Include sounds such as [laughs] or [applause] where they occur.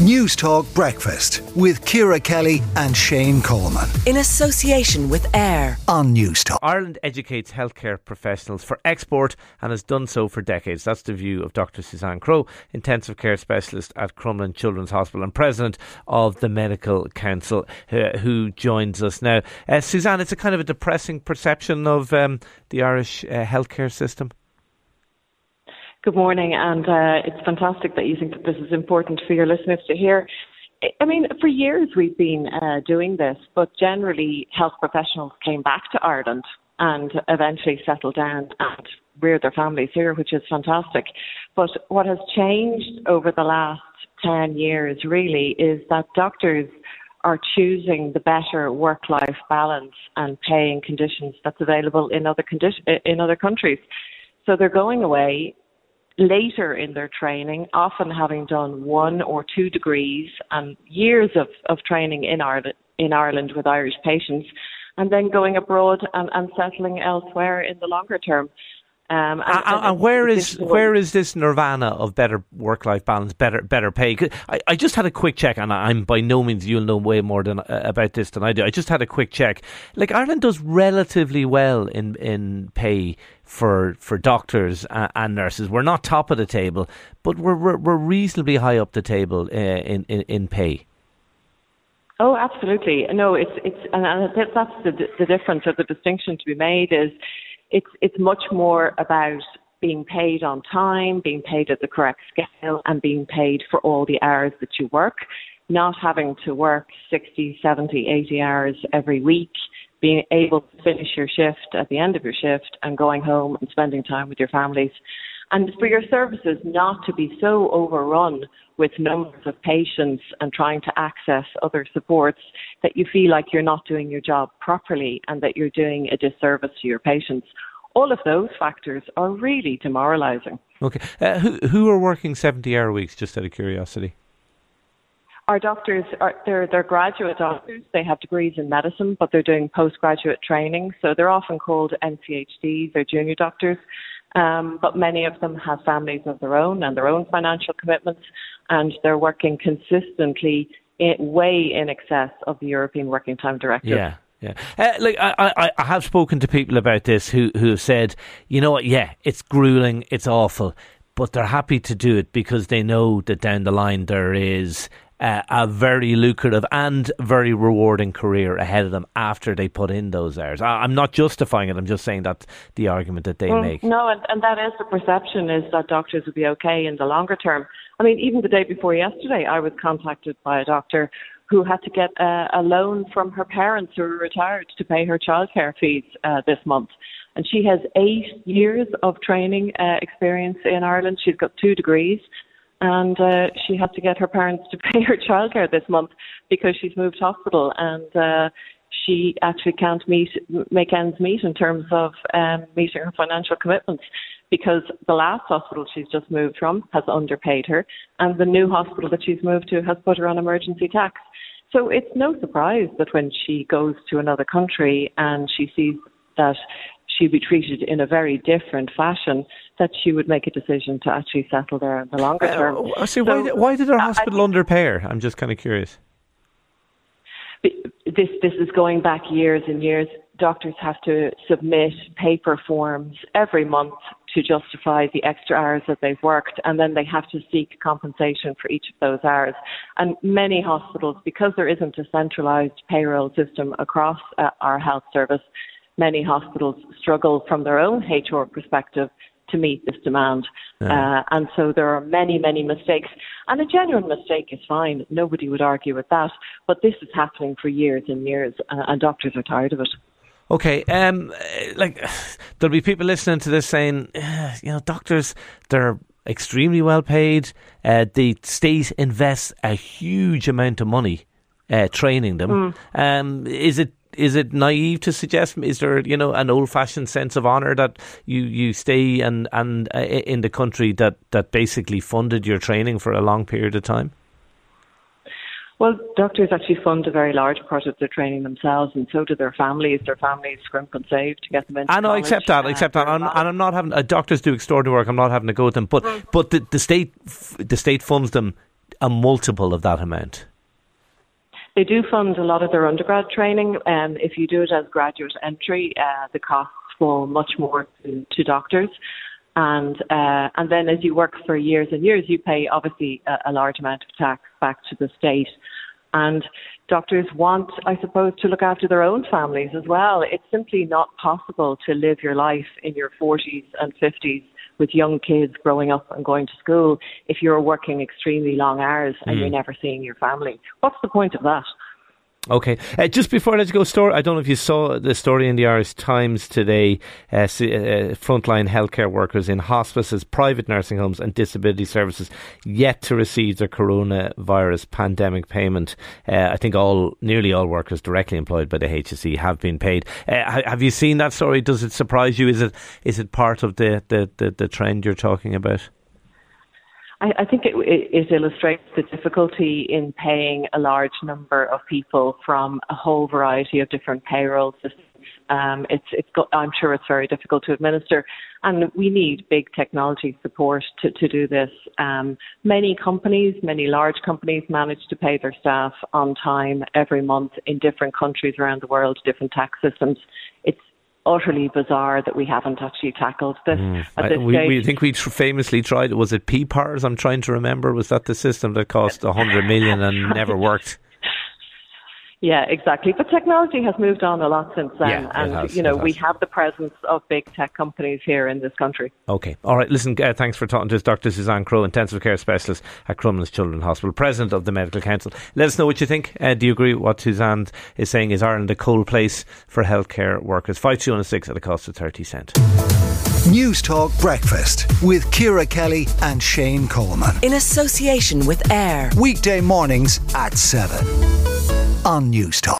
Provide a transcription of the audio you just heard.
Newstalk Breakfast with Ciara Kelly and Shane Coleman. In association with AIR on Newstalk. Ireland educates healthcare professionals for export and has done so for decades. That's the view of Dr. Suzanne Crowe, intensive care specialist at Crumlin Children's Hospital and president of the Medical Council, uh, who joins us now. Uh, Suzanne, it's a kind of a depressing perception of um, the Irish uh, healthcare system. Good morning, and uh, it's fantastic that you think that this is important for your listeners to hear. I mean, for years we've been uh, doing this, but generally health professionals came back to Ireland and eventually settled down and reared their families here, which is fantastic. But what has changed over the last 10 years really is that doctors are choosing the better work-life balance and paying conditions that's available in other in other countries. So they're going away later in their training, often having done one or two degrees and years of, of training in Ireland, in Ireland with Irish patients, and then going abroad and, and settling elsewhere in the longer term. Um, and, and, and, where is where is this nirvana of better work life balance, better better pay? I, I just had a quick check, and I'm by no means you'll know way more than uh, about this than I do. I just had a quick check. Like Ireland does relatively well in in pay for for doctors and, nurses. We're not top of the table, but we're we're, we're reasonably high up the table uh, in, in in pay. Oh, absolutely. No, it's it's and that's the the difference or the distinction to be made is it's it's much more about being paid on time, being paid at the correct scale, and being paid for all the hours that you work, not having to work 60, 70, 80 hours every week, being able to finish your shift at the end of your shift and going home and spending time with your families. And for your services not to be so overrun with numbers of patients and trying to access other supports that you feel like you're not doing your job properly and that you're doing a disservice to your patients. All of those factors are really demoralising. Okay. Uh, who, who are working 70 hour weeks, just out of curiosity? Our doctors are they're they're graduate doctors. They have degrees in medicine, but they're doing postgraduate training. So they're often called NCHDs. They're junior doctors. Um, but many of them have families of their own and their own financial commitments, and they're working consistently in, way in excess of the European Working Time Directive. Yeah. Yeah, uh, like I, I, I have spoken to people about this who who have said, you know what, yeah, it's grueling, it's awful, but they're happy to do it because they know that down the line there is uh, a very lucrative and very rewarding career ahead of them after they put in those hours. I, am not justifying it. I'm just saying that's the argument that they well, make. No, and, and that is the perception is that doctors will be okay in the longer term. I mean, even the day before yesterday, I was contacted by a doctor who had to get a, a loan from her parents who were retired to pay her childcare fees uh, this month. And she has eight years of training uh, experience in Ireland. She's got two degrees and uh, she had to get her parents to [laughs] pay her childcare this month because she's moved hospital and uh, she actually can't meet make ends meet in terms of um, meeting her financial commitments because the last hospital she's just moved from has underpaid her and the new hospital that she's moved to has put her on emergency tax. So it's no surprise that when she goes to another country and she sees that she'd be treated in a very different fashion, that she would make a decision to actually settle there in the longer uh, term. Uh, see, so, why, why did her hospital underpay her? I'm just kind of curious. This this is going back years and years. Doctors have to submit paper forms every month to justify the extra hours that they've worked, and then they have to seek compensation for each of those hours. And many hospitals, because there isn't a centralised payroll system across uh, our health service, many hospitals struggle from their own HR perspective to meet this demand. Yeah. Uh, and so there are many, many mistakes. And a genuine mistake is fine. Nobody would argue with that. But this is happening for years and years, uh, and doctors are tired of it. Okay, um, like there'll be people listening to this saying, you know, doctors, they're extremely well paid. Uh, the state invests a huge amount of money uh, training them. Mm. Um, is it is it naive to suggest? Is there you know an old fashioned sense of honour that you, you stay and and uh, in the country that that basically funded your training for a long period of time? Well, doctors actually fund a very large part of their training themselves, and so do their families. Their families scrimp and save to get them into. I know, accept that, accept that, and, and I'm not having uh, doctors do extraordinary work. I'm not having to go with them, but but the, the state the state funds them a multiple of that amount? They do fund a lot of their undergrad training, and if you do it as graduate entry, uh, the costs fall much more to, to doctors. And uh, and then as you work for years and years, you pay obviously a, a large amount of tax back to the state. And doctors want, I suppose, to look after their own families as well. It's simply not possible to live your life in your 40s and 50s with young kids growing up and going to school if you're working extremely long hours and mm. you're never seeing your family. What's the point of that? Okay. Uh, just before I let you go, story. I don't know if you saw the story in the Irish Times today. Uh, uh, frontline healthcare workers in hospices, private nursing homes, and disability services yet to receive their coronavirus pandemic payment. Uh, I think all, nearly all workers directly employed by the HSE have been paid. Uh, have you seen that story? Does it surprise you? Is it is it part of the the, the, the trend you're talking about? I, I think it, it, illustrates the difficulty in paying a large number of people from a whole variety of different payroll systems. Um, it's, it's got, I'm sure it's very difficult to administer, and we need big technology support to, to do this. Um, many companies, many large companies, manage to pay their staff on time every month in different countries around the world, different tax systems. It's utterly bizarre that we haven't actually tackled this mm. at this I, we, we, think we tr- famously tried. Was it PPARS? I'm trying to remember. Was that the system that cost a hundred million and never worked? Yeah, exactly. But technology has moved on a lot since then, yeah, and has, you know we have the presence of big tech companies here in this country. Okay, all right. Listen, uh, thanks for talking to us, Dr. Suzanne Crowe, intensive care specialist at Crumlin Children's Hospital, president of the Medical Council. Let us know what you think. Uh, do you agree with what Suzanne is saying? Is Ireland a cold place for healthcare workers? Five two one six at a cost of thirty cent. Newstalk Breakfast with Ciara Kelly and Shane Coleman in association with AIR weekday mornings at seven on Newstalk.